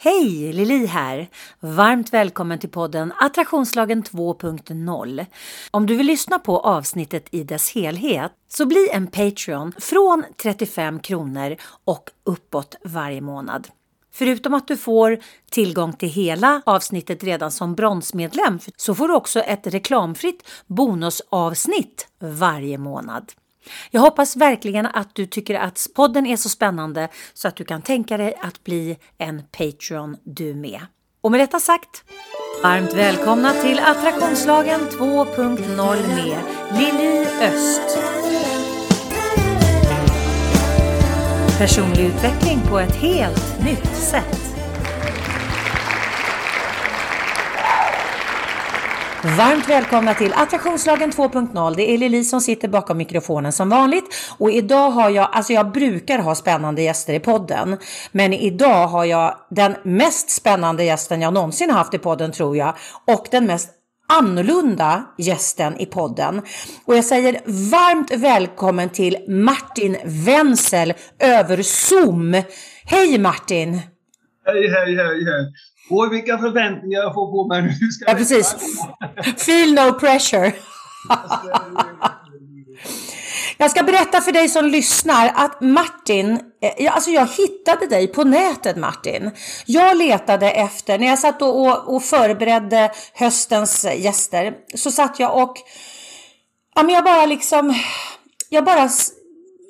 Hej! Lili här. Varmt välkommen till podden Attraktionslagen 2.0. Om du vill lyssna på avsnittet i dess helhet så bli en Patreon från 35 kronor och uppåt varje månad. Förutom att du får tillgång till hela avsnittet redan som bronsmedlem så får du också ett reklamfritt bonusavsnitt varje månad. Jag hoppas verkligen att du tycker att podden är så spännande så att du kan tänka dig att bli en Patreon du med. Och med detta sagt, varmt välkomna till Attraktionslagen 2.0 med Lili Öst. Personlig utveckling på ett helt nytt sätt. Varmt välkomna till Attraktionslagen 2.0. Det är Lili som sitter bakom mikrofonen som vanligt och idag har jag, alltså jag brukar ha spännande gäster i podden, men idag har jag den mest spännande gästen jag någonsin haft i podden tror jag och den mest annorlunda gästen i podden. Och jag säger varmt välkommen till Martin Wenzel över Zoom. Hej Martin! Hej, hej, hej, hej. Oj, vilka förväntningar jag får på mig nu. ja, precis. Feel no pressure. Jag ska berätta för dig som lyssnar att Martin, eh, alltså jag hittade dig på nätet Martin. Jag letade efter, när jag satt och, och förberedde höstens gäster, så satt jag och, ja men jag bara liksom, jag bara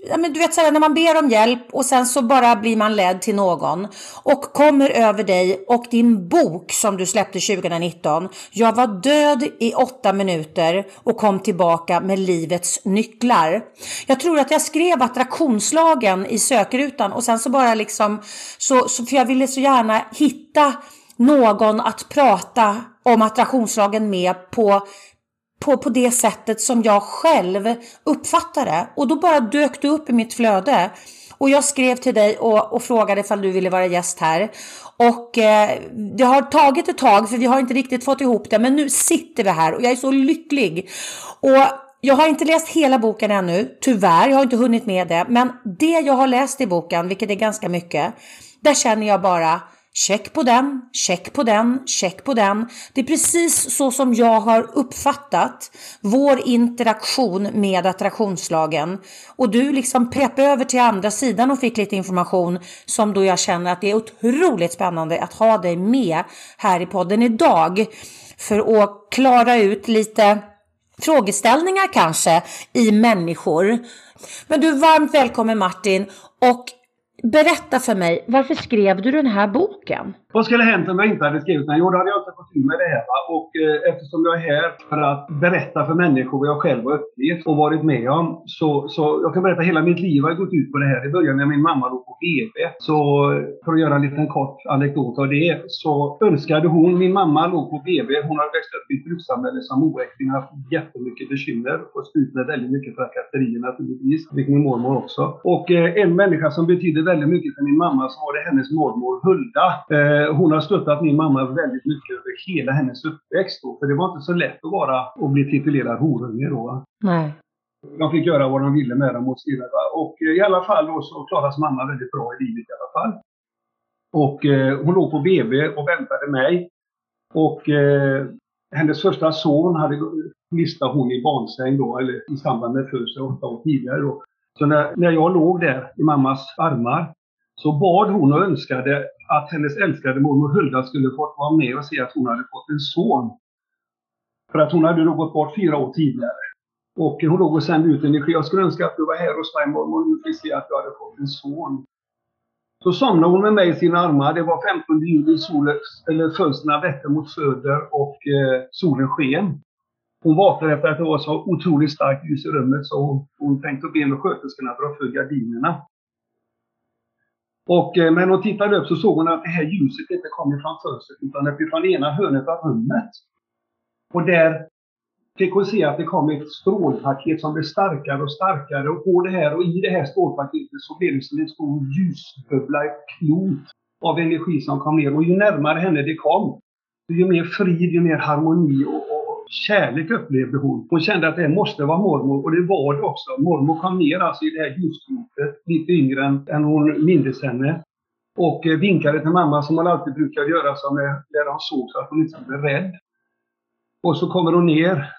ja, men du vet så här, när man ber om hjälp och sen så bara blir man ledd till någon och kommer över dig och din bok som du släppte 2019. Jag var död i åtta minuter och kom tillbaka med livets nycklar. Jag tror att jag skrev attraktionslagen i sökrutan och sen så bara liksom så, så för jag ville så gärna hitta någon att prata om attraktionslagen med på på, på det sättet som jag själv uppfattade. Och då bara dök du upp i mitt flöde. Och jag skrev till dig och, och frågade ifall du ville vara gäst här. Och eh, det har tagit ett tag för vi har inte riktigt fått ihop det. Men nu sitter vi här och jag är så lycklig. Och jag har inte läst hela boken ännu, tyvärr. Jag har inte hunnit med det. Men det jag har läst i boken, vilket är ganska mycket, där känner jag bara Check på den, check på den, check på den. Det är precis så som jag har uppfattat vår interaktion med attraktionslagen. Och du liksom prepp över till andra sidan och fick lite information som då jag känner att det är otroligt spännande att ha dig med här i podden idag. För att klara ut lite frågeställningar kanske i människor. Men du är varmt välkommen Martin och Berätta för mig, varför skrev du den här boken? Vad skulle hänt om jag inte hade skrivit den? Jo, då hade jag inte fått till med det här. Och eh, eftersom jag är här för att berätta för människor vad jag själv har upplevt och varit med om. Så, så jag kan berätta hela mitt liv har gått ut på det här. I början när min mamma låg på BB. Så för att göra en liten kort anekdot av det så önskade hon, min mamma låg på BB. Hon hade växt upp i ett brukssamhälle som oäkting, haft jättemycket bekymmer och stått med väldigt mycket trakasserier naturligtvis. Fick min mormor också. Och eh, en människa som betyder väldigt mycket för min mamma så var det hennes mormor Hulda. Eh, hon har stöttat min mamma väldigt mycket över hela hennes uppväxt då, för det var inte så lätt att vara och bli titulerad horunge då. Nej. De fick göra vad de ville med dem och så Och eh, i alla fall då så klarade mamma väldigt bra i livet i alla fall. Och eh, hon låg på BB och väntade mig. Och eh, hennes första son hade mistade hon i barnsäng då, eller i samband med födseln åtta år tidigare då. Så när, när jag låg där i mammas armar så bad hon och önskade att hennes älskade mormor Hulda skulle få vara med och se att hon hade fått en son. För att hon hade då gått bort fyra år tidigare. Och hon låg och sände ut energi. Jag skulle önska att du var här hos mig mormor. Nu fick se att du hade fått en son. Så somnade hon med mig i sina armar. Det var 15 juli, solen, eller fönstren vette mot söder och eh, solen sken. Hon vaknade efter att det var så otroligt starkt ljus i rummet så hon, hon tänkte be med sköterskorna dra för gardinerna. Och, eh, när hon tittade upp så såg hon att det här ljuset inte kom ifrån fönstret utan det kom från ena hörnet av rummet. Och där fick hon se att det kom ett strålpaket som blev starkare och starkare. Och på det här och i det här strålpaketet så blev det som en stor ljusbubbla, ett klot av energi som kom ner. Och ju närmare henne det kom, ju mer frid, ju mer harmoni och, kärlek upplevde hon. Hon kände att det måste vara mormor och det var det också. Mormor kom ner alltså i det här ljusklotet, lite yngre än, hon mindes henne. och eh, vinkade till mamma som hon alltid brukar göra som när hon såg så att hon inte skulle bli rädd. Och så kommer hon ner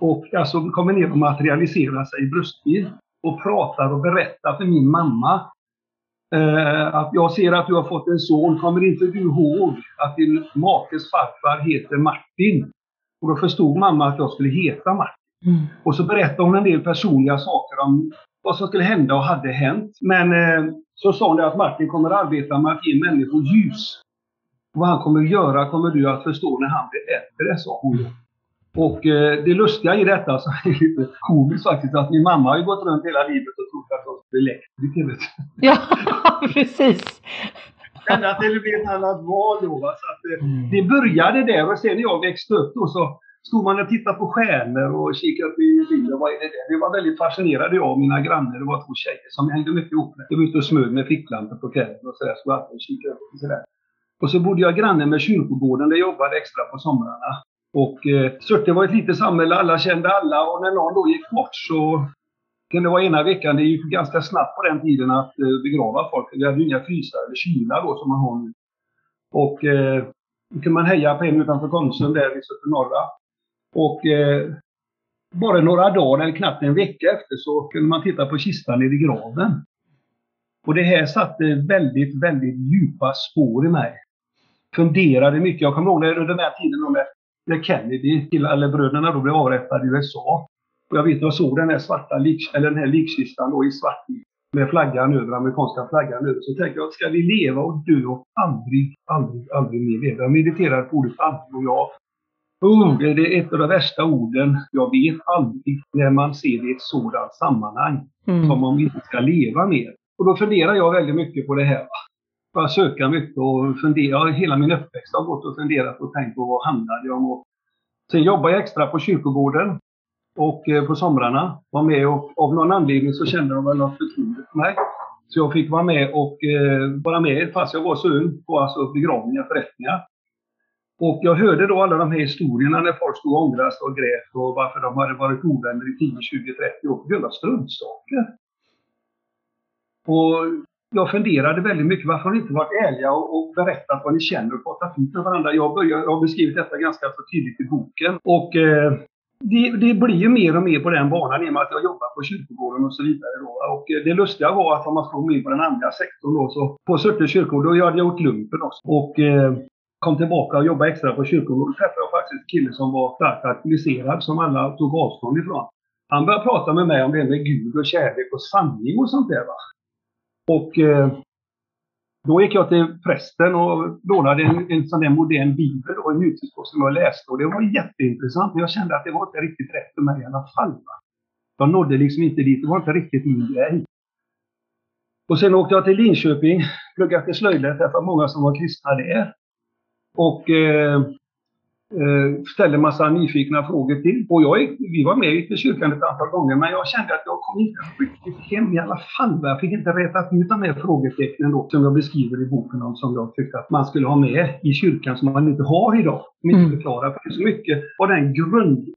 och alltså kommer ner och materialiserar sig i bröstbild och pratar och berättar för min mamma eh, att jag ser att du har fått en son. Kommer inte du ihåg att din makes farfar heter Martin? Och då förstod mamma att jag skulle heta Martin. Mm. Och så berättade hon en del personliga saker om vad som skulle hända och hade hänt. Men eh, så sa hon att Martin kommer att arbeta med att ge människor ljus. Vad han kommer att göra kommer du att förstå när han blir äldre, sa hon. Och eh, det lustiga i detta, så är lite komiskt faktiskt, att min mamma har ju gått runt hela livet och trott att jag skulle bli elektriker. Ja, precis. Ända till det blev ett annat val då. Så att, eh, mm. Det började där och sen när jag växte upp då så stod man och tittade på stjärnor och kikade upp i rymden. Vad är det där? Vi var väldigt fascinerade, jag och mina grannar. Det var två tjejer som hängde mycket ihop. Jag var ute och smög med ficklampor på kvällen och sådär. Så och kikade upp och sådär. Och så bodde jag granne med kyrkogården där jag jobbade extra på somrarna. Och eh, Surte var ett litet samhälle, alla kände alla och när någon då gick bort så kunde det vara ena veckan, det gick ganska snabbt på den tiden att eh, begrava folk. Vi hade ju inga frysar eller kylar då som man har nu. Och eh, då kunde man heja på en utanför Konsum där i Surte norra. Och eh, bara några dagar, eller knappt en vecka efter, så kunde man titta på kistan nere i graven. Och det här satte väldigt, väldigt djupa spår i mig. Funderade mycket. Jag kommer ihåg när, under den här tiden när Kennedy, eller bröderna då blev avrättade i USA. Och jag vet, jag såg den här svarta lik, eller den här likkistan då i svart med flaggan över, amerikanska flaggan över. Så tänkte jag, ska vi leva och dö och aldrig, aldrig, aldrig mer leva? Jag mediterade på ordet aldrig och jag Oh, det är ett av de värsta orden jag vet aldrig när man ser det i ett sådant sammanhang. Mm. Som om vi inte ska leva mer. Och då funderar jag väldigt mycket på det här. Bara söka mycket och fundera. Hela min uppväxt har gått och funderat och tänkt på vad handlar det om. Och sen jobbade jag extra på kyrkogården och eh, på somrarna. Var med och av någon anledning så kände de väl något förtroende för mig. Så jag fick vara med och eh, vara med fast jag var så ung på alltså begravningar, förrättningar. Och jag hörde då alla de här historierna när folk stod och ångrade och grät och varför de hade varit ovänner i 10, 20, 30 år på grund av struntsaker. Och jag funderade väldigt mycket, varför har ni inte varit ärliga och, och berättat vad ni känner och pratat fint med varandra? Jag, började, jag har beskrivit detta ganska så tydligt i boken. Och eh, det, det, blir ju mer och mer på den banan i och med att jag jobbar på kyrkogården och så vidare. Då. Och eh, det lustiga var att om man ska gå in på den andra sektorn då, så på Surte kyrkogård, då hade jag gjort lumpen också. Och eh, kom tillbaka och jobbade extra på kyrkogården Då träffade jag faktiskt en kille som var starkt alkoholiserad som alla tog avstånd ifrån. Han började prata med mig om det med Gud och kärlek och sanning och sånt där. Va? Och eh, då gick jag till prästen och lånade en, en sån där modern bibel och en nutidsbok som jag läste. Och det var jätteintressant. Men jag kände att det var inte riktigt rätt för mig i alla fall. Va? Jag nådde liksom inte dit. Det var inte riktigt min grej. Och sen åkte jag till Linköping, pluggade till slöjdlärare. träffade många som var kristna där och eh, ställde massa nyfikna frågor till. Och jag, vi var med i kyrkan ett antal gånger, men jag kände att jag kom inte riktigt hem i alla fall. Jag fick inte rätat ut de här frågetecknen då, som jag beskriver i boken om, som jag tyckte att man skulle ha med i kyrkan, som man inte har idag. Som inte mm. förklarar för så mycket av den grund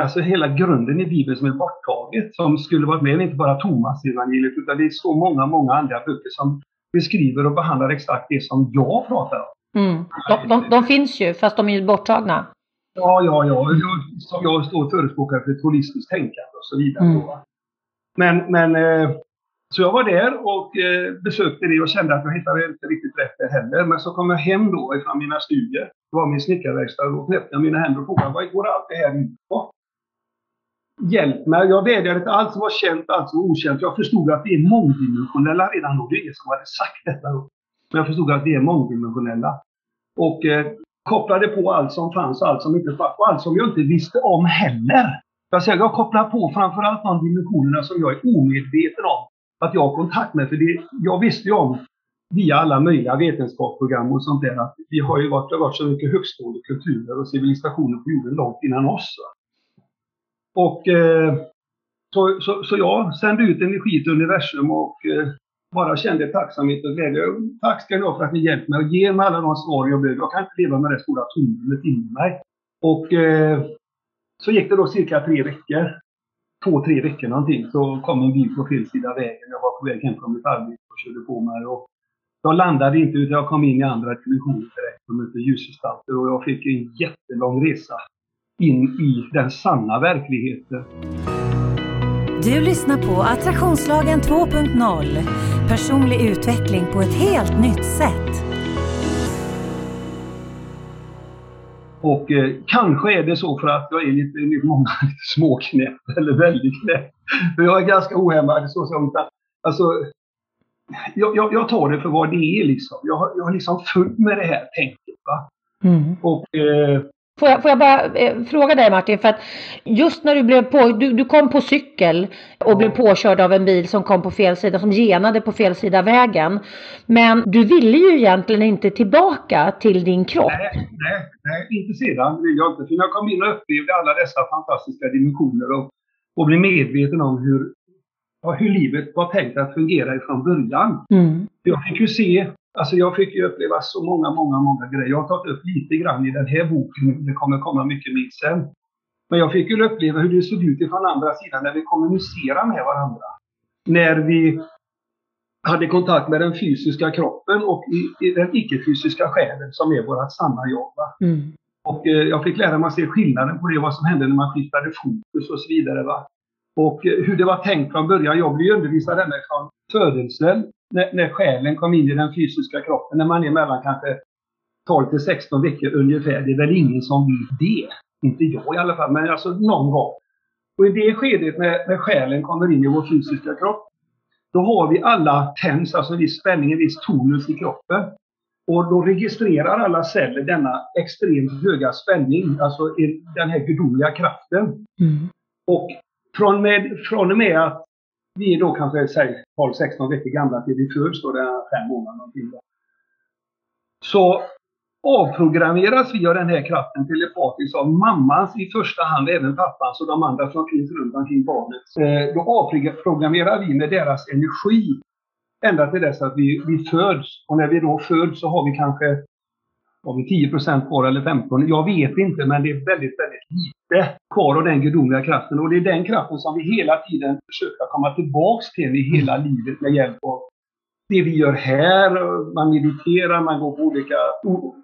alltså hela grunden i Bibeln som är borttaget, som skulle varit med, inte bara Thomas evangeliet utan det är så många, många andra böcker som beskriver och behandlar exakt det som jag pratar om. Mm. De, de, de, finns ju, fast de är ju borttagna. Ja, ja, ja. Jag, som jag står förespråkare för ett holistiskt tänkande och så vidare. Mm. Men, men eh, så jag var där och eh, besökte det och kände att jag hittade inte riktigt rätt där heller. Men så kom jag hem då ifrån mina studier. Det var min snickarverkstad och knäppte jag mina händer och frågade vad går allt det här ut på? Hjälp mig. Jag vädjade till allt som var känt, allt som var okänt. Jag förstod att det är mångdimensionella redan då. Det är ingen som hade sagt detta då. Men jag förstod att vi är mångdimensionella. Och eh, kopplade på allt som fanns och allt som inte fanns och allt som jag inte visste om heller. Jag, säger, jag kopplar på framförallt de dimensionerna som jag är omedveten om att jag har kontakt med. För det, jag visste ju om via alla möjliga vetenskapsprogram och sånt där att vi har ju varit, det har varit så mycket högstående kulturer och civilisationer på jorden långt innan oss. Och eh, så, så, så jag sände ut energi till universum och eh, bara kände tacksamhet och glädje. Tack ska ni ha för att ni hjälpt mig och ger mig alla de svar jag behöver. Jag kan inte leva med det stora tomrummet inom mig. Och eh, så gick det då cirka tre veckor. Två, tre veckor någonting. Så kom en bil på fel sida vägen. Jag var på väg hem från mitt arbete och körde på mig. Och Jag landade inte utan jag kom in i andra dimensioner direkt som mötte ljusgestalter och jag fick en jättelång resa in i den sanna verkligheten. Du lyssnar på Attraktionslagen 2.0. Personlig utveckling på ett helt nytt sätt. Och eh, kanske är det så för att jag är lite, lite många småknäpp eller väldigt knäpp. Jag är ganska ohämmad så som Alltså, jag, jag, jag, tar det för vad det är liksom. Jag, jag har liksom fullt med det här tänket. Va? Mm. Och eh, Får jag, får jag bara eh, fråga dig Martin, för att just när du blev på, du, du kom på cykel och blev påkörd av en bil som kom på fel sida, som genade på fel sida vägen. Men du ville ju egentligen inte tillbaka till din kropp. Nej, nej, nej inte sedan vill jag inte. För jag kom in och upplevde alla dessa fantastiska dimensioner och, och blev medveten om hur, hur livet var tänkt att fungera ifrån början. Mm. Jag fick ju se Alltså jag fick ju uppleva så många, många, många grejer. Jag har tagit upp lite grann i den här boken. Det kommer komma mycket mer sen. Men jag fick ju uppleva hur det såg ut ifrån andra sidan när vi kommunicerade med varandra. När vi hade kontakt med den fysiska kroppen och i, i den icke-fysiska själen som är vårt sanna jag. Mm. Och eh, jag fick lära mig att se skillnaden på det, vad som hände när man skiftade fokus och så vidare. Va? Och eh, hur det var tänkt från början. Jag blev undervisad hemifrån födelsen när, när själen kom in i den fysiska kroppen, när man är mellan kanske 12 till 16 veckor ungefär. Det är väl ingen som vet det. Inte jag i alla fall, men alltså någon gång. Och i det skedet när, när själen kommer in i vår fysiska kropp, då har vi alla tens, alltså en viss spänning, en viss tonus i kroppen. Och då registrerar alla celler denna extremt höga spänning, alltså den här gudomliga kraften. Mm. Och från, med, från och med att vi är då kanske 12-16 veckor gamla till vi föds, då det är fem månader någonting. Då. Så avprogrammeras vi av den här kraften telepatiskt av mammans i första hand, även pappans och de andra som finns runt omkring barnet. Eh, då avprogrammerar vi med deras energi ända till dess att vi, vi föds. Och när vi då föds så har vi kanske har vi 10% kvar eller 15 Jag vet inte, men det är väldigt, väldigt lite kvar av den gudomliga kraften. Och det är den kraften som vi hela tiden försöker komma tillbaks till i hela livet med hjälp av det vi gör här. Man mediterar, man går på olika...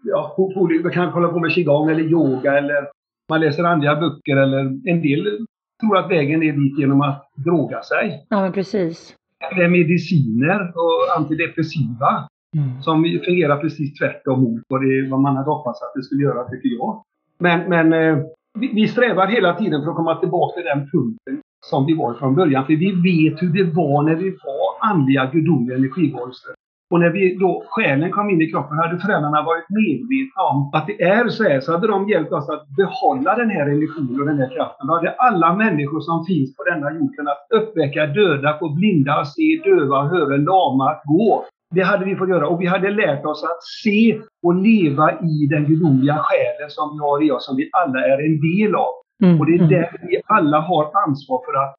Ja, på, på, man kan hålla på med qigong eller yoga eller man läser andliga böcker eller en del tror att vägen är dit genom att droga sig. Ja, men precis. Eller mediciner och antidepressiva. Mm. Som fungerar precis tvärtom mot vad, det, vad man hade hoppats att det skulle göra, tycker jag. Men, men eh, vi, vi, strävar hela tiden för att komma tillbaka till den punkten som vi var från början. För vi vet hur det var när vi var andliga, gudomliga energivarelser. Och när vi då, själen kom in i kroppen, hade föräldrarna varit medvetna om att det är så här, så hade de hjälpt oss att behålla den här energin och den här kraften. Då hade alla människor som finns på denna jord kunnat uppväcka döda, få blinda se, döva höra, lama gå. Det hade vi fått göra och vi hade lärt oss att se och leva i den gudomliga själen som vi har i oss, som vi alla är en del av. Mm. Och det är mm. där vi alla har ansvar för att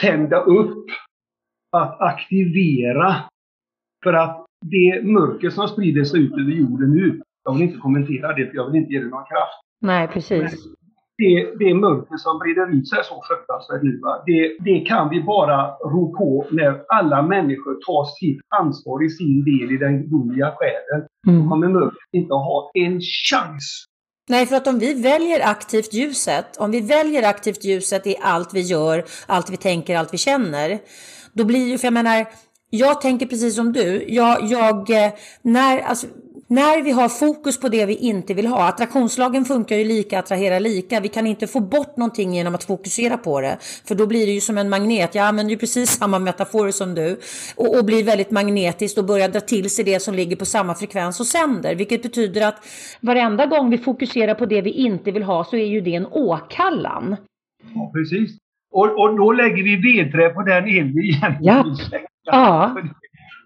tända upp, att aktivera. För att det mörker som sprider sig ut över jorden nu, jag vill inte kommentera det för jag vill inte ge det någon kraft. Nej, precis det, det mörker som breder ut sig så fruktansvärt nu, det, det kan vi bara ro på när alla människor tar sitt ansvar i sin del i den gudomliga själen. Mm. Kommer mörkret inte ha en chans. Nej, för att om vi väljer aktivt ljuset, om vi väljer aktivt ljuset i allt vi gör, allt vi tänker, allt vi känner, då blir ju, för jag menar, jag tänker precis som du. Jag, jag eh, när, alltså, när vi har fokus på det vi inte vill ha, attraktionslagen funkar ju lika, attraherar lika. Vi kan inte få bort någonting genom att fokusera på det. För då blir det ju som en magnet. Jag använder ju precis samma metafor som du. Och, och blir väldigt magnetiskt och börjar dra till sig det som ligger på samma frekvens och sänder. Vilket betyder att varenda gång vi fokuserar på det vi inte vill ha så är ju det en åkallan. Ja, precis. Och, och då lägger vi vedträ på den el vi egentligen ja. Ja.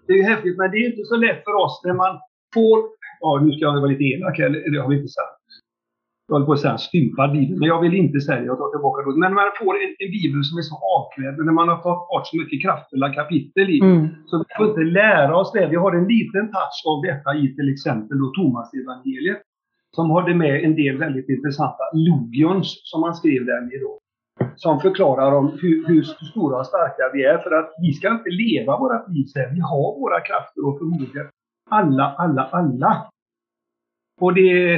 Det är ju häftigt, men det är inte så lätt för oss när man får, ja nu ska jag vara lite elak, eller det har vi inte sagt. Jag håller på att säga stympad bibel, men jag vill inte säga jag tar tillbaka det. Men när man får en, en, bibel som är så avklädd, när man har tagit bort så mycket kraftfulla kapitel i, mm. så vi får inte lära oss det. Vi har en liten touch av detta i till exempel då Thomas evangeliet som hade med en del väldigt intressanta logions som man skrev där med då som förklarar om hur, hur stora och starka vi är. För att vi ska inte leva våra liv sen. Vi har våra krafter och förmågor. Alla, alla, alla. Och det,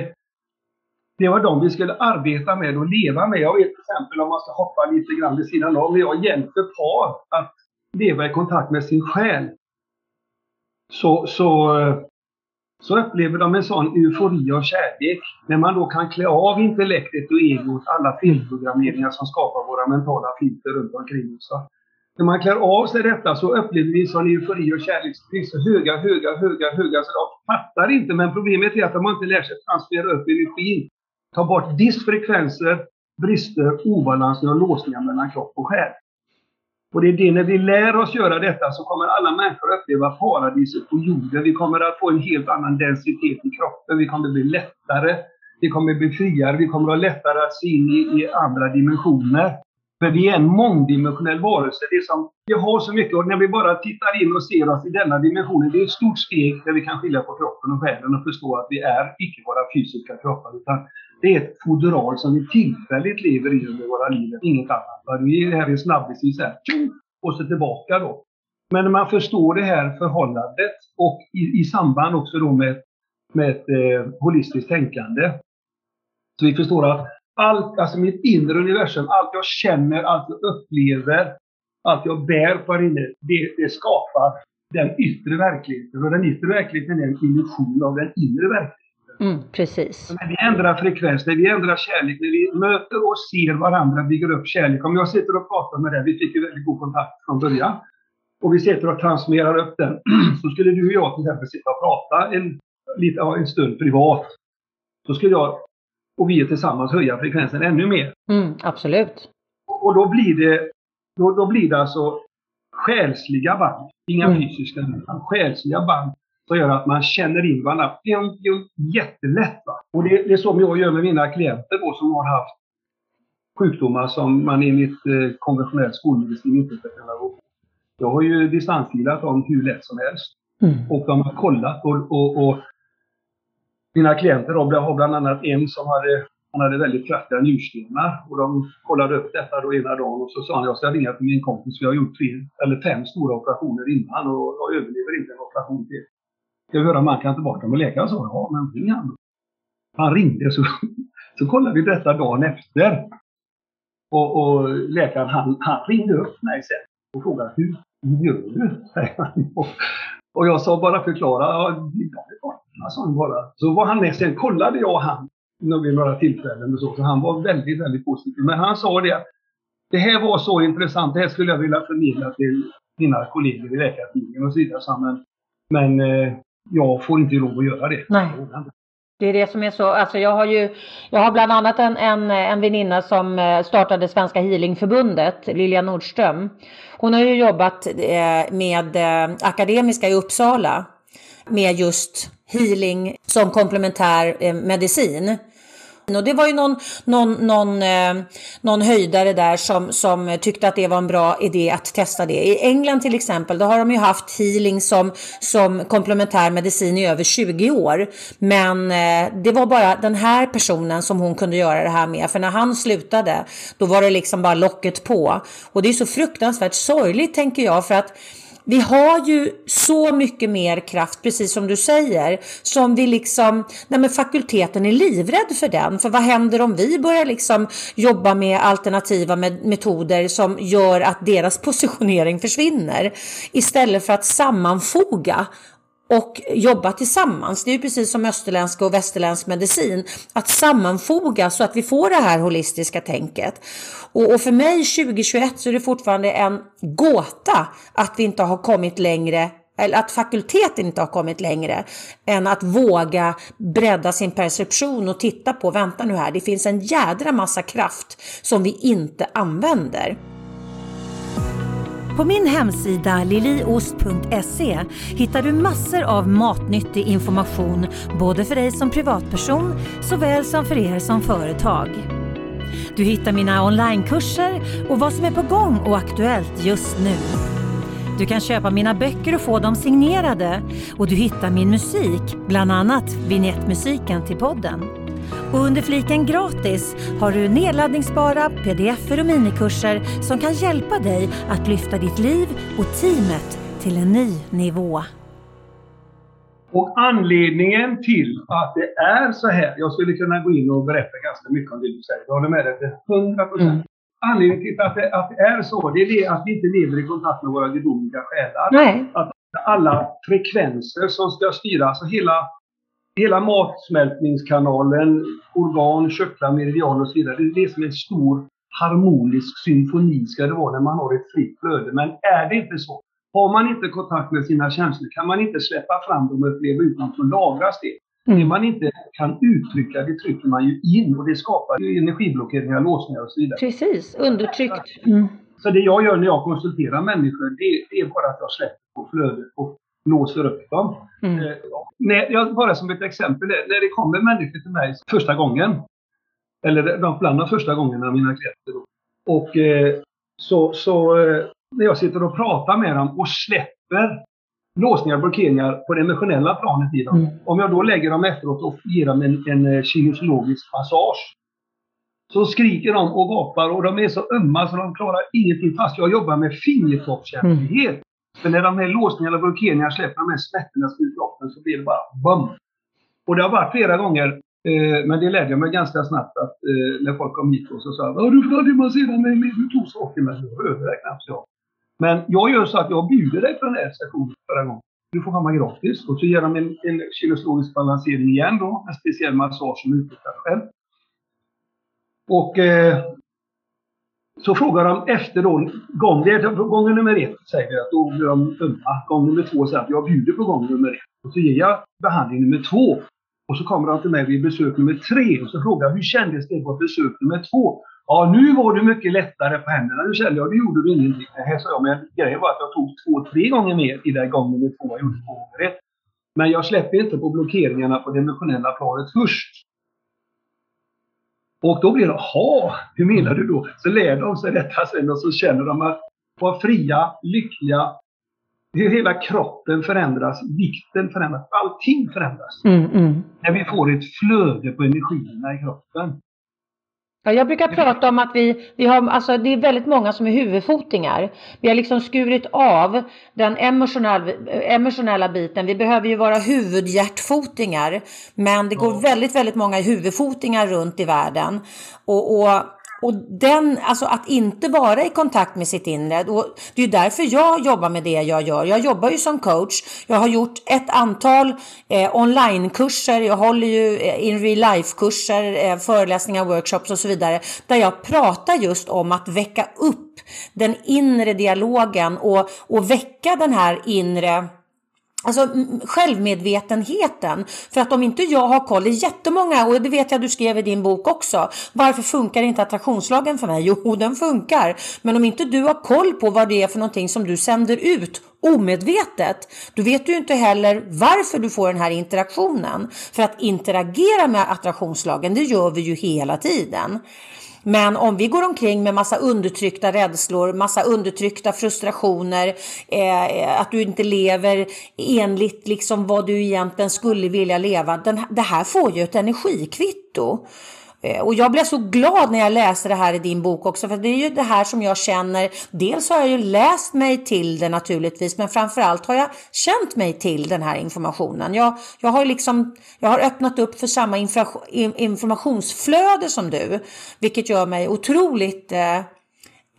det var de vi skulle arbeta med och leva med. Jag vet till exempel om man ska hoppa lite grann vid sidan av. När jag hjälper par att leva i kontakt med sin själ. Så, så, så upplever de en sån eufori och kärlek. När man då kan klä av intellektet och egot, alla felprogrammeringar som skapar våra mentala filter runt omkring oss. När man klär av sig detta så upplever vi sån eufori och kärlek. Det finns så höga, höga, höga, höga så de fattar inte. Men problemet är att de inte lär sig transferera upp energin Ta bort disfrekvenser, brister, obalanser och låsningar mellan kropp och själ. Och det är det, när vi lär oss göra detta så kommer alla människor uppleva paradiset på jorden. Vi kommer att få en helt annan densitet i kroppen. Vi kommer att bli lättare. Vi kommer att bli friare. Vi kommer att ha lättare att se in i, i andra dimensioner. För vi är en mångdimensionell varelse. Det som, vi har så mycket och när vi bara tittar in och ser oss i denna dimensionen, det är ett stort steg där vi kan skilja på kroppen och själen och förstå att vi är icke våra fysiska kroppar. Utan det är ett foderal som vi tillfälligt lever i under våra liv, inget annat. Vi är här i snabbis, här, och så tillbaka då. Men när man förstår det här förhållandet och i, i samband också då med, med ett eh, holistiskt tänkande. Så vi förstår att allt, alltså mitt inre universum, allt jag känner, allt jag upplever, allt jag bär på här inne, det, det skapar den yttre verkligheten. Och den yttre verkligheten är en illusion av den inre verkligheten. Mm, precis. när vi ändrar frekvens, när vi ändrar kärlek, när vi möter och ser varandra, bygger upp kärlek. Om jag sitter och pratar med dig, vi fick ju väldigt god kontakt från början. Och vi sitter och transformerar upp den. Så skulle du och jag till exempel sitta och prata en, lite, en stund privat. Då skulle jag och vi tillsammans höja frekvensen ännu mer. Mm, absolut. Och då blir det, då, då blir det alltså själsliga band, inga mm. fysiska, utan själsliga band som gör att man känner in varandra jättelätt. Va? Och det, det är så jag gör med mina klienter då, som har haft sjukdomar som man enligt eh, konventionell skolmedicin inte ska kunna gå Jag har ju distansfilat dem hur lätt som helst. Mm. Och de har kollat och, och, och mina klienter då, har bland annat en som hade, han hade väldigt kraftiga njurstenar och de kollade upp detta då ena dagen och så sa han jag ska ringa till min kompis, vi har gjort tre eller fem stora operationer innan och jag överlever inte en operation till. Ska vi höra om han kan tillbaka leka. läkaren? sa ja, men ring han. Han ringde så, så kollade vi detta dagen efter. Och, och läkaren han, han ringde upp mig sen och frågade hur gör du? Och jag sa bara förklara, ja, det sa han bara. Så var han med, sen kollade jag han vid några tillfällen och så, så han var väldigt, väldigt positiv. Men han sa det att det här var så intressant, det här skulle jag vilja förmedla till mina kollegor i Läkartidningen och så vidare. Men, men eh, jag får inte lov att göra det. Nej. Det är det som är så, alltså jag har ju, jag har bland annat en, en, en väninna som eh, startade Svenska Healingförbundet, Lilja Nordström. Hon har ju jobbat eh, med eh, Akademiska i Uppsala med just healing som komplementär medicin. Och det var ju någon, någon, någon, eh, någon höjdare där som, som tyckte att det var en bra idé att testa det. I England till exempel, då har de ju haft healing som, som komplementär medicin i över 20 år. Men eh, det var bara den här personen som hon kunde göra det här med. För när han slutade, då var det liksom bara locket på. Och det är så fruktansvärt sorgligt tänker jag, för att vi har ju så mycket mer kraft, precis som du säger, som vi liksom, nej men fakulteten är livrädd för den. För vad händer om vi börjar liksom jobba med alternativa metoder som gör att deras positionering försvinner? Istället för att sammanfoga och jobba tillsammans. Det är ju precis som österländsk och västerländsk medicin. Att sammanfoga så att vi får det här holistiska tänket. Och, och, för mig 2021 så är det fortfarande en gåta att vi inte har kommit längre eller att fakulteten inte har kommit längre än att våga bredda sin perception och titta på, vänta nu här, det finns en jädra massa kraft som vi inte använder. På min hemsida liliost.se hittar du massor av matnyttig information både för dig som privatperson såväl som för er som företag. Du hittar mina onlinekurser och vad som är på gång och aktuellt just nu. Du kan köpa mina böcker och få dem signerade och du hittar min musik, bland annat vignettmusiken till podden. Och under fliken gratis har du nedladdningsbara pdf och minikurser som kan hjälpa dig att lyfta ditt liv och teamet till en ny nivå. Och anledningen till att det är så här, jag skulle kunna gå in och berätta ganska mycket om det du säger, jag håller med dig till 100 procent. Mm. Anledningen till att det, att det är så, det är det att vi inte lever i kontakt med våra gudomliga själar. Nej. Att alla frekvenser som ska styra, alltså hela, hela matsmältningskanalen, organ, körtlar, meridianer och så vidare. Det är som en stor harmonisk symfoni ska det vara när man har ett fritt flöde. Men är det inte så, har man inte kontakt med sina känslor kan man inte släppa fram dem och uppleva ut dem så lagras det. Mm. Det man inte kan uttrycka, det trycker man ju in och det skapar energiblockeringar, låsningar och så vidare. Precis, undertryckt. Mm. Så det jag gör när jag konsulterar människor, det, det är bara att jag släpper på flödet och låser upp dem. Mm. Eh, när, jag, bara som ett exempel, när det kommer människor till mig första gången, eller de bland de första gångerna, mina klienter, och eh, så, så eh, när jag sitter och pratar med dem och släpper låsningar och blockeringar på det emotionella planet i dem. Mm. Om jag då lägger dem efteråt och ger dem en, en eh, kinesiologisk massage. Så skriker de och gapar och de är så ömma så de klarar ingenting fast jag jobbar med fingertoppskänslighet. Mm. För när de här låsningarna och blockeringarna släpper de här smärtorna i kroppen så blir det bara BUM! Och det har varit flera gånger, eh, men det lärde jag mig ganska snabbt att eh, när folk kom hit och så sa du får aldrig massera mig med du tog saker men du rörde dig knappt. jag. Men jag gör så att jag bjuder dig på den här sessionen förra gången. Du får komma gratis. Och så ger de en, en kinesologisk balansering igen då, en speciell massage som utvecklas själv. Och eh, så frågar de efter då, gång, det är gång nummer ett säger vi att då blir de ömma. Gång nummer två säger att jag bjuder på gång nummer ett. Och så ger jag behandling nummer två. Och så kommer de till mig vid besök nummer tre och så frågar jag hur kändes det på besök nummer två? Ja, nu var du mycket lättare på händerna. Nu kände jag, nu gjorde du ingenting. Det sa jag, men grejen var att jag tog två, tre gånger mer i den gången nummer två. Jag gjorde två gånger ett. Men jag släpper inte på blockeringarna på det emotionella planet först. Och då blir det, jaha, hur menar du då? Så lär de sig detta sen och så känner de att vara fria, lyckliga, hur hela kroppen förändras, vikten förändras, allting förändras. Mm, mm. När vi får ett flöde på energierna i kroppen. Ja, jag brukar prata om att vi, vi har, alltså det är väldigt många som är huvudfotingar. Vi har liksom skurit av den emotionella, emotionella biten. Vi behöver ju vara huvudhjärtfotingar. Men det går väldigt, väldigt många huvudfotingar runt i världen. Och, och och den, alltså att inte vara i kontakt med sitt inre, och det är därför jag jobbar med det jag gör. Jag jobbar ju som coach. Jag har gjort ett antal eh, onlinekurser, jag håller ju eh, in real life-kurser, eh, föreläsningar, workshops och så vidare. Där jag pratar just om att väcka upp den inre dialogen och, och väcka den här inre Alltså självmedvetenheten. För att om inte jag har koll, det är jättemånga, och det vet jag du skrev i din bok också. Varför funkar inte attraktionslagen för mig? Jo, den funkar. Men om inte du har koll på vad det är för någonting som du sänder ut omedvetet, då vet du inte heller varför du får den här interaktionen. För att interagera med attraktionslagen, det gör vi ju hela tiden. Men om vi går omkring med massa undertryckta rädslor, massa undertryckta frustrationer, eh, att du inte lever enligt liksom vad du egentligen skulle vilja leva. Den, det här får ju ett energikvitto. Eh, och jag blev så glad när jag läste det här i din bok också, för det är ju det här som jag känner. Dels har jag ju läst mig till det naturligtvis, men framförallt har jag känt mig till den här informationen. Jag, jag har liksom, jag har öppnat upp för samma informationsflöde som du, vilket gör mig otroligt Eh,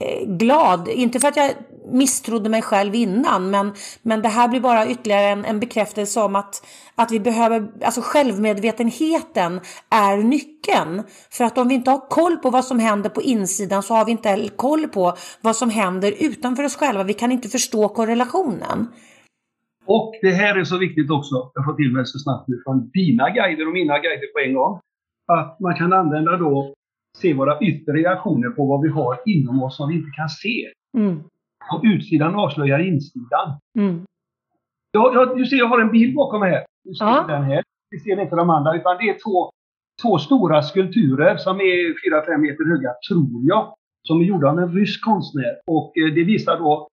eh glad. Inte för att jag misstrodde mig själv innan, men, men det här blir bara ytterligare en, en bekräftelse om att, att vi behöver, alltså självmedvetenheten är nyckeln. För att om vi inte har koll på vad som händer på insidan så har vi inte koll på vad som händer utanför oss själva. Vi kan inte förstå korrelationen. Och det här är så viktigt också, jag får till mig så snabbt nu från dina guider och mina guider på en gång, att man kan använda då se våra yttre reaktioner på vad vi har inom oss som vi inte kan se. Mm. Och utsidan avslöjar insidan. Mm. Jag, jag, du ser, jag har en bild bakom här. Du ser ja. den här. Vi ser inte de andra, utan det är två, två stora skulpturer som är 4-5 meter höga, tror jag. Som är gjorda av en rysk konstnär. Och eh, det visar då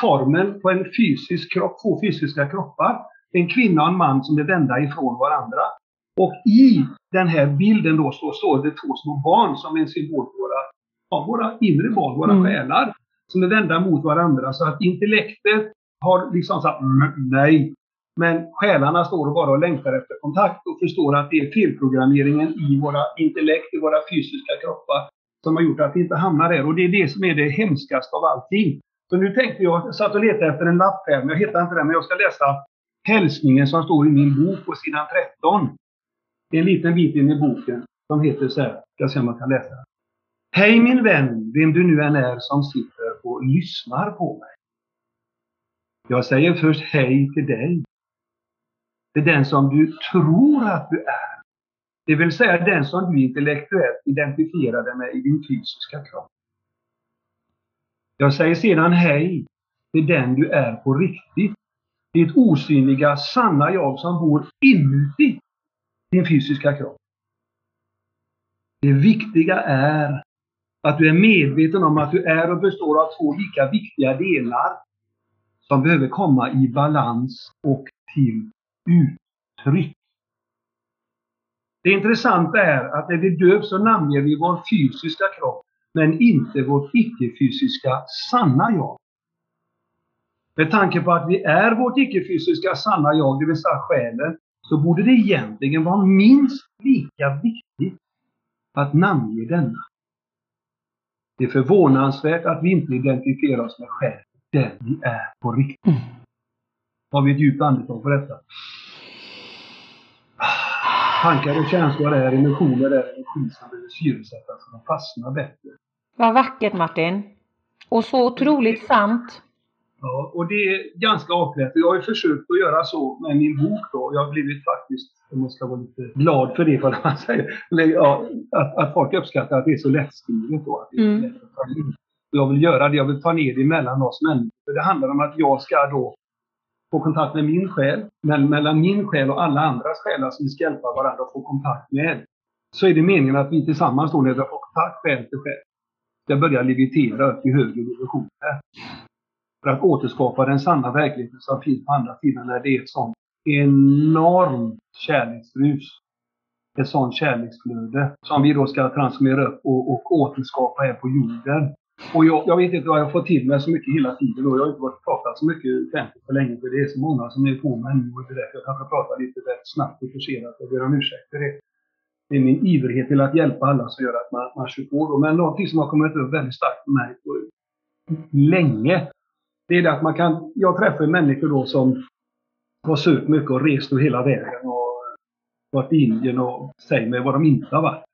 formen på en fysisk kropp, två fysiska kroppar. En kvinna och en man som är vända ifrån varandra. Och i den här bilden då så står det två små barn som en symbol för våra, ja, våra inre barn, våra mm. själar, som är vända mot varandra. Så att intellektet har liksom sagt mm, nej. Men själarna står och bara och längtar efter kontakt och förstår att det är felprogrammeringen i våra intellekt, i våra fysiska kroppar som har gjort att vi inte hamnar där. Och det är det som är det hemskaste av allting. Så nu tänkte jag, jag satt och letade efter en lapp här, men jag hittade inte den, men jag ska läsa hälsningen som står i min bok på sidan 13. Det är en liten bit in i boken som heter så här, ska se om man kan läsa. Hej min vän, vem du nu än är som sitter och lyssnar på mig. Jag säger först hej till dig. Det är den som du tror att du är. Det vill säga den som du intellektuellt identifierar dig med i din fysiska kropp. Jag säger sedan hej till den du är på riktigt. Ditt osynliga, sanna jag som bor inuti din fysiska kropp. Det viktiga är att du är medveten om att du är och består av två lika viktiga delar som behöver komma i balans och till uttryck. Det intressanta är att när vi döps så namnger vi vår fysiska kropp, men inte vårt icke-fysiska sanna jag. Med tanke på att vi är vårt icke-fysiska sanna jag, det vill säga själen, så borde det egentligen vara minst lika viktigt att namnge denna. Det är förvånansvärt att vi inte identifierar oss med själen, den vi är på riktigt. Mm. Har vi ett djupt andetag på detta? Tankar och känslor är emotioner, är energi som behöver syresättas för att fastna bättre. Vad vackert Martin! Och så otroligt sant. Ja, och det är ganska avklätt. Jag har ju försökt att göra så med min bok då. Jag har blivit faktiskt, om man ska vara lite glad för det, vad man säger, ja, att, att folk uppskattar att det är så lättskrivet då. Att det är mm. lätt att ta. Jag vill göra det, jag vill ta ner det mellan oss människor. Det handlar om att jag ska då få kontakt med min själ, men mellan min själ och alla andras själar som vi ska hjälpa varandra att få kontakt med, så är det meningen att vi tillsammans då, när vi får kontakt själ till själ, ska börja levitera upp i högre dimensioner. För att återskapa den sanna verkligheten som finns på andra sidan när det är ett sånt enormt kärleksrus. Ett sånt kärleksflöde som vi då ska transformera upp och, och återskapa här på jorden. Och jag, jag, vet inte vad jag får till mig så mycket hela tiden. Och jag har inte varit pratat så mycket offentligt på länge för det är så många som är på mig nu. Och det är därför jag kanske pratar lite rätt snabbt och försenat. Jag ber om ursäkt för det. Det är min ivrighet till att hjälpa alla som gör att man, man kör på. Då. Men någonting som har kommit upp väldigt starkt för mig på länge. Det är det att man kan, jag träffar människor då som har sökt mycket och rest hela vägen och varit i Indien och säger mig vad de inte har varit.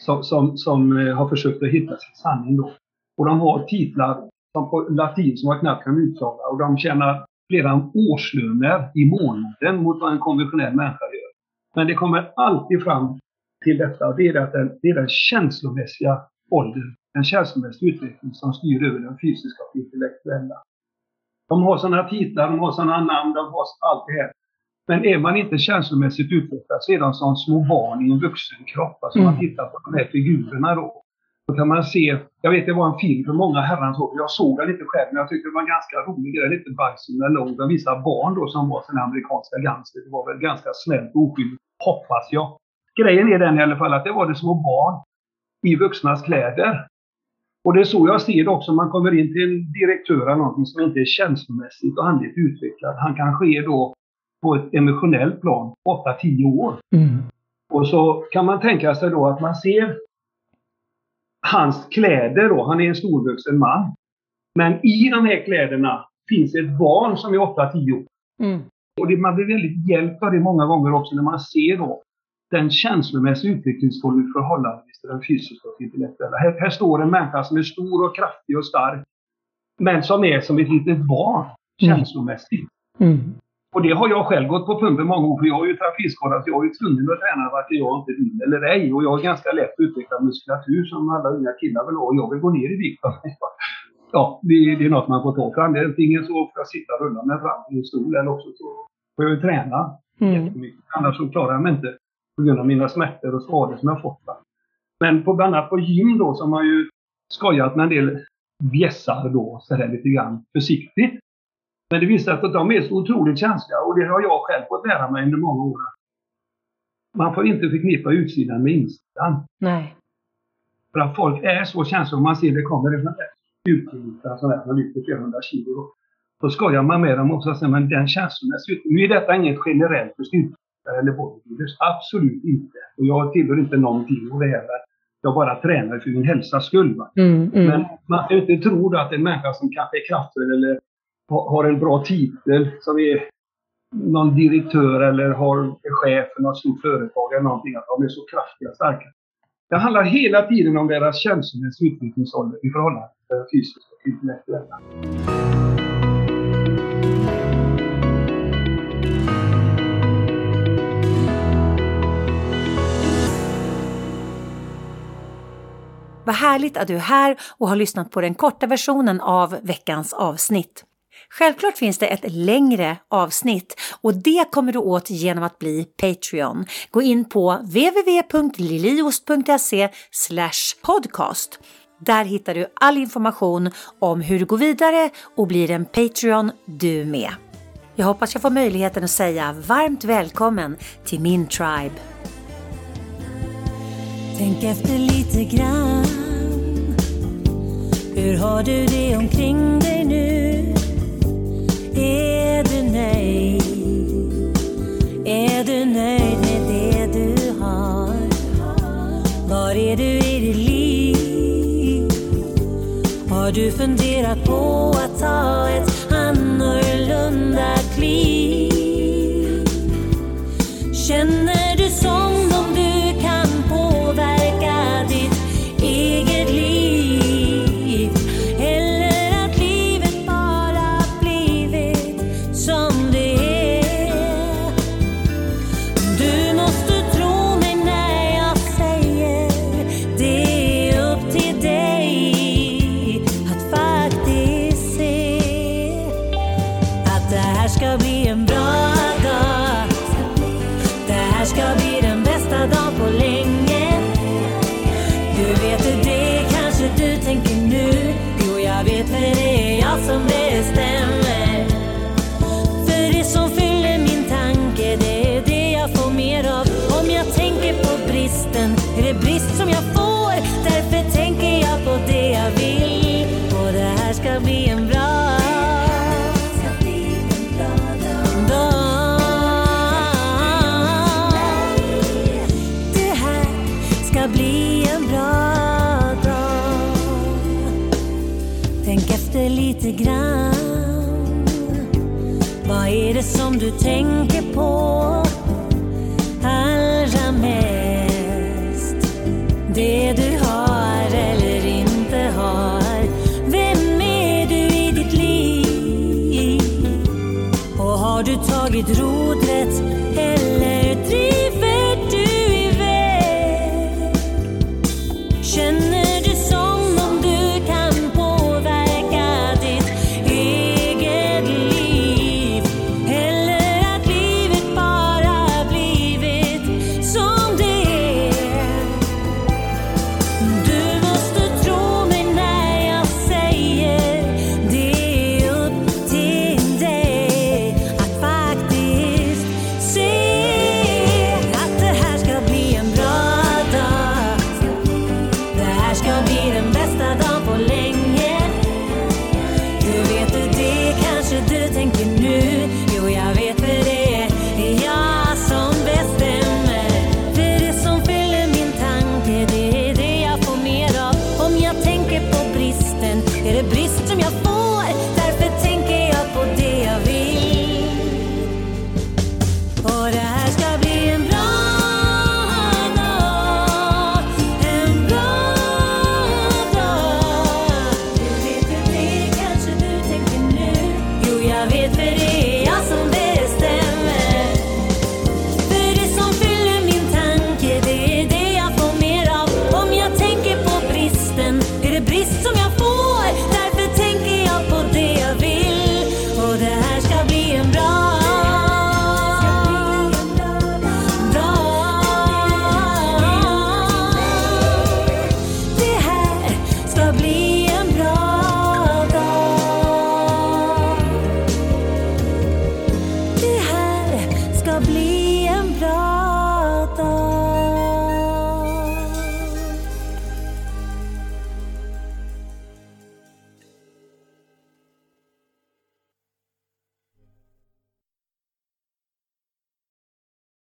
Som, som, som eh, har försökt att hitta sin sanning då. Och de har titlar som på latin som man knappt kan uttala och de tjänar flera årslöner i månaden mot vad en konventionell människa gör. Men det kommer alltid fram till detta och det är, att den, det är den känslomässiga åldern, den känslomässiga utvecklingen som styr över den fysiska och intellektuella. De har sådana titlar, de har sådana namn, de har allt det här. Men är man inte känslomässigt utvecklad så är de som små barn i en vuxen kropp. Alltså mm. man tittar på de här figurerna då. Då kan man se, jag vet det var en film för många herrans år, jag såg den inte själv men jag tyckte det var en ganska rolig grej, lite bajsig lång. De visar barn då som var sina amerikanska gangster. Det var väl ganska snällt och oskyldigt, hoppas jag. Grejen är den i alla fall att det var det små barn i vuxnas kläder. Och det är så jag ser det också man kommer in till en direktör eller någonting som inte är känslomässigt och andligt utvecklad. Han kanske är då på ett emotionellt plan 8-10 år. Mm. Och så kan man tänka sig då att man ser hans kläder då, han är en storvuxen man. Men i de här kläderna finns ett barn som är 8-10 år. Mm. Och det, man blir väldigt hjälpt av det många gånger också när man ser då den känslomässiga utvecklingsformen förhållandevis till den fysiska och intellektuella. Här, här, står en människa som är stor och kraftig och stark, men som är som ett litet barn mm. känslomässigt. Mm. Och det har jag själv gått på pumpen många gånger, för jag är ju trafikskadad, så jag är ju tvungen att träna vare sig jag inte vill eller ej. Och jag har ganska lätt utvecklad muskulatur som alla unga killar vill ha. Och jag vill gå ner i vikt. Ja, det, det, är något man får ta för Antingen så får jag sitta och rulla mig fram i en stol eller också så får jag träna mm. jättemycket. Annars så klarar jag mig inte på grund av mina smärtor och skador som jag fått. Men på, bland annat på gym då så har man ju skojat med en del bjässar då, så här lite grann försiktigt. Men det visar sig att de är så otroligt känsliga och det har jag själv fått lära mig under många år. man får inte förknippa utsidan med insidan. Nej. För att folk är så känsliga. Om man ser det kommer en sån där utbildad sån där som lyfter flera hundra kilo. Då skojar man med dem också och säger men den känslomässiga Nu är detta inget generellt för eller bodybuilders. Absolut inte. Och jag tillhör inte någonting av det här. Jag bara tränar för min hälsas skull. Mm, mm. Men man ska inte tro att en människa som kanske är kraftfull eller har en bra titel som är någon direktör eller har är chef för något stort företag eller någonting, att de är så kraftiga och starka. Det handlar hela tiden om deras känslomässiga utvecklingsålder i förhållande till fysiska och intellektuella. Vad härligt att du är här och har lyssnat på den korta versionen av veckans avsnitt. Självklart finns det ett längre avsnitt och det kommer du åt genom att bli Patreon. Gå in på www.liliost.se podcast. Där hittar du all information om hur du går vidare och blir en Patreon du med. Jag hoppas jag får möjligheten att säga varmt välkommen till min tribe. Tänk efter lite grann. Hur har du det omkring dig nu? Är du nöjd? Är du nöjd med det du har? Var är du i ditt liv? Har du funderat på att ta ett annorlunda kliv? Känner du som grann. Vad är det som du tänker på allra mest? Det du har eller inte har. Vem är du i ditt liv? Och har du tagit rodret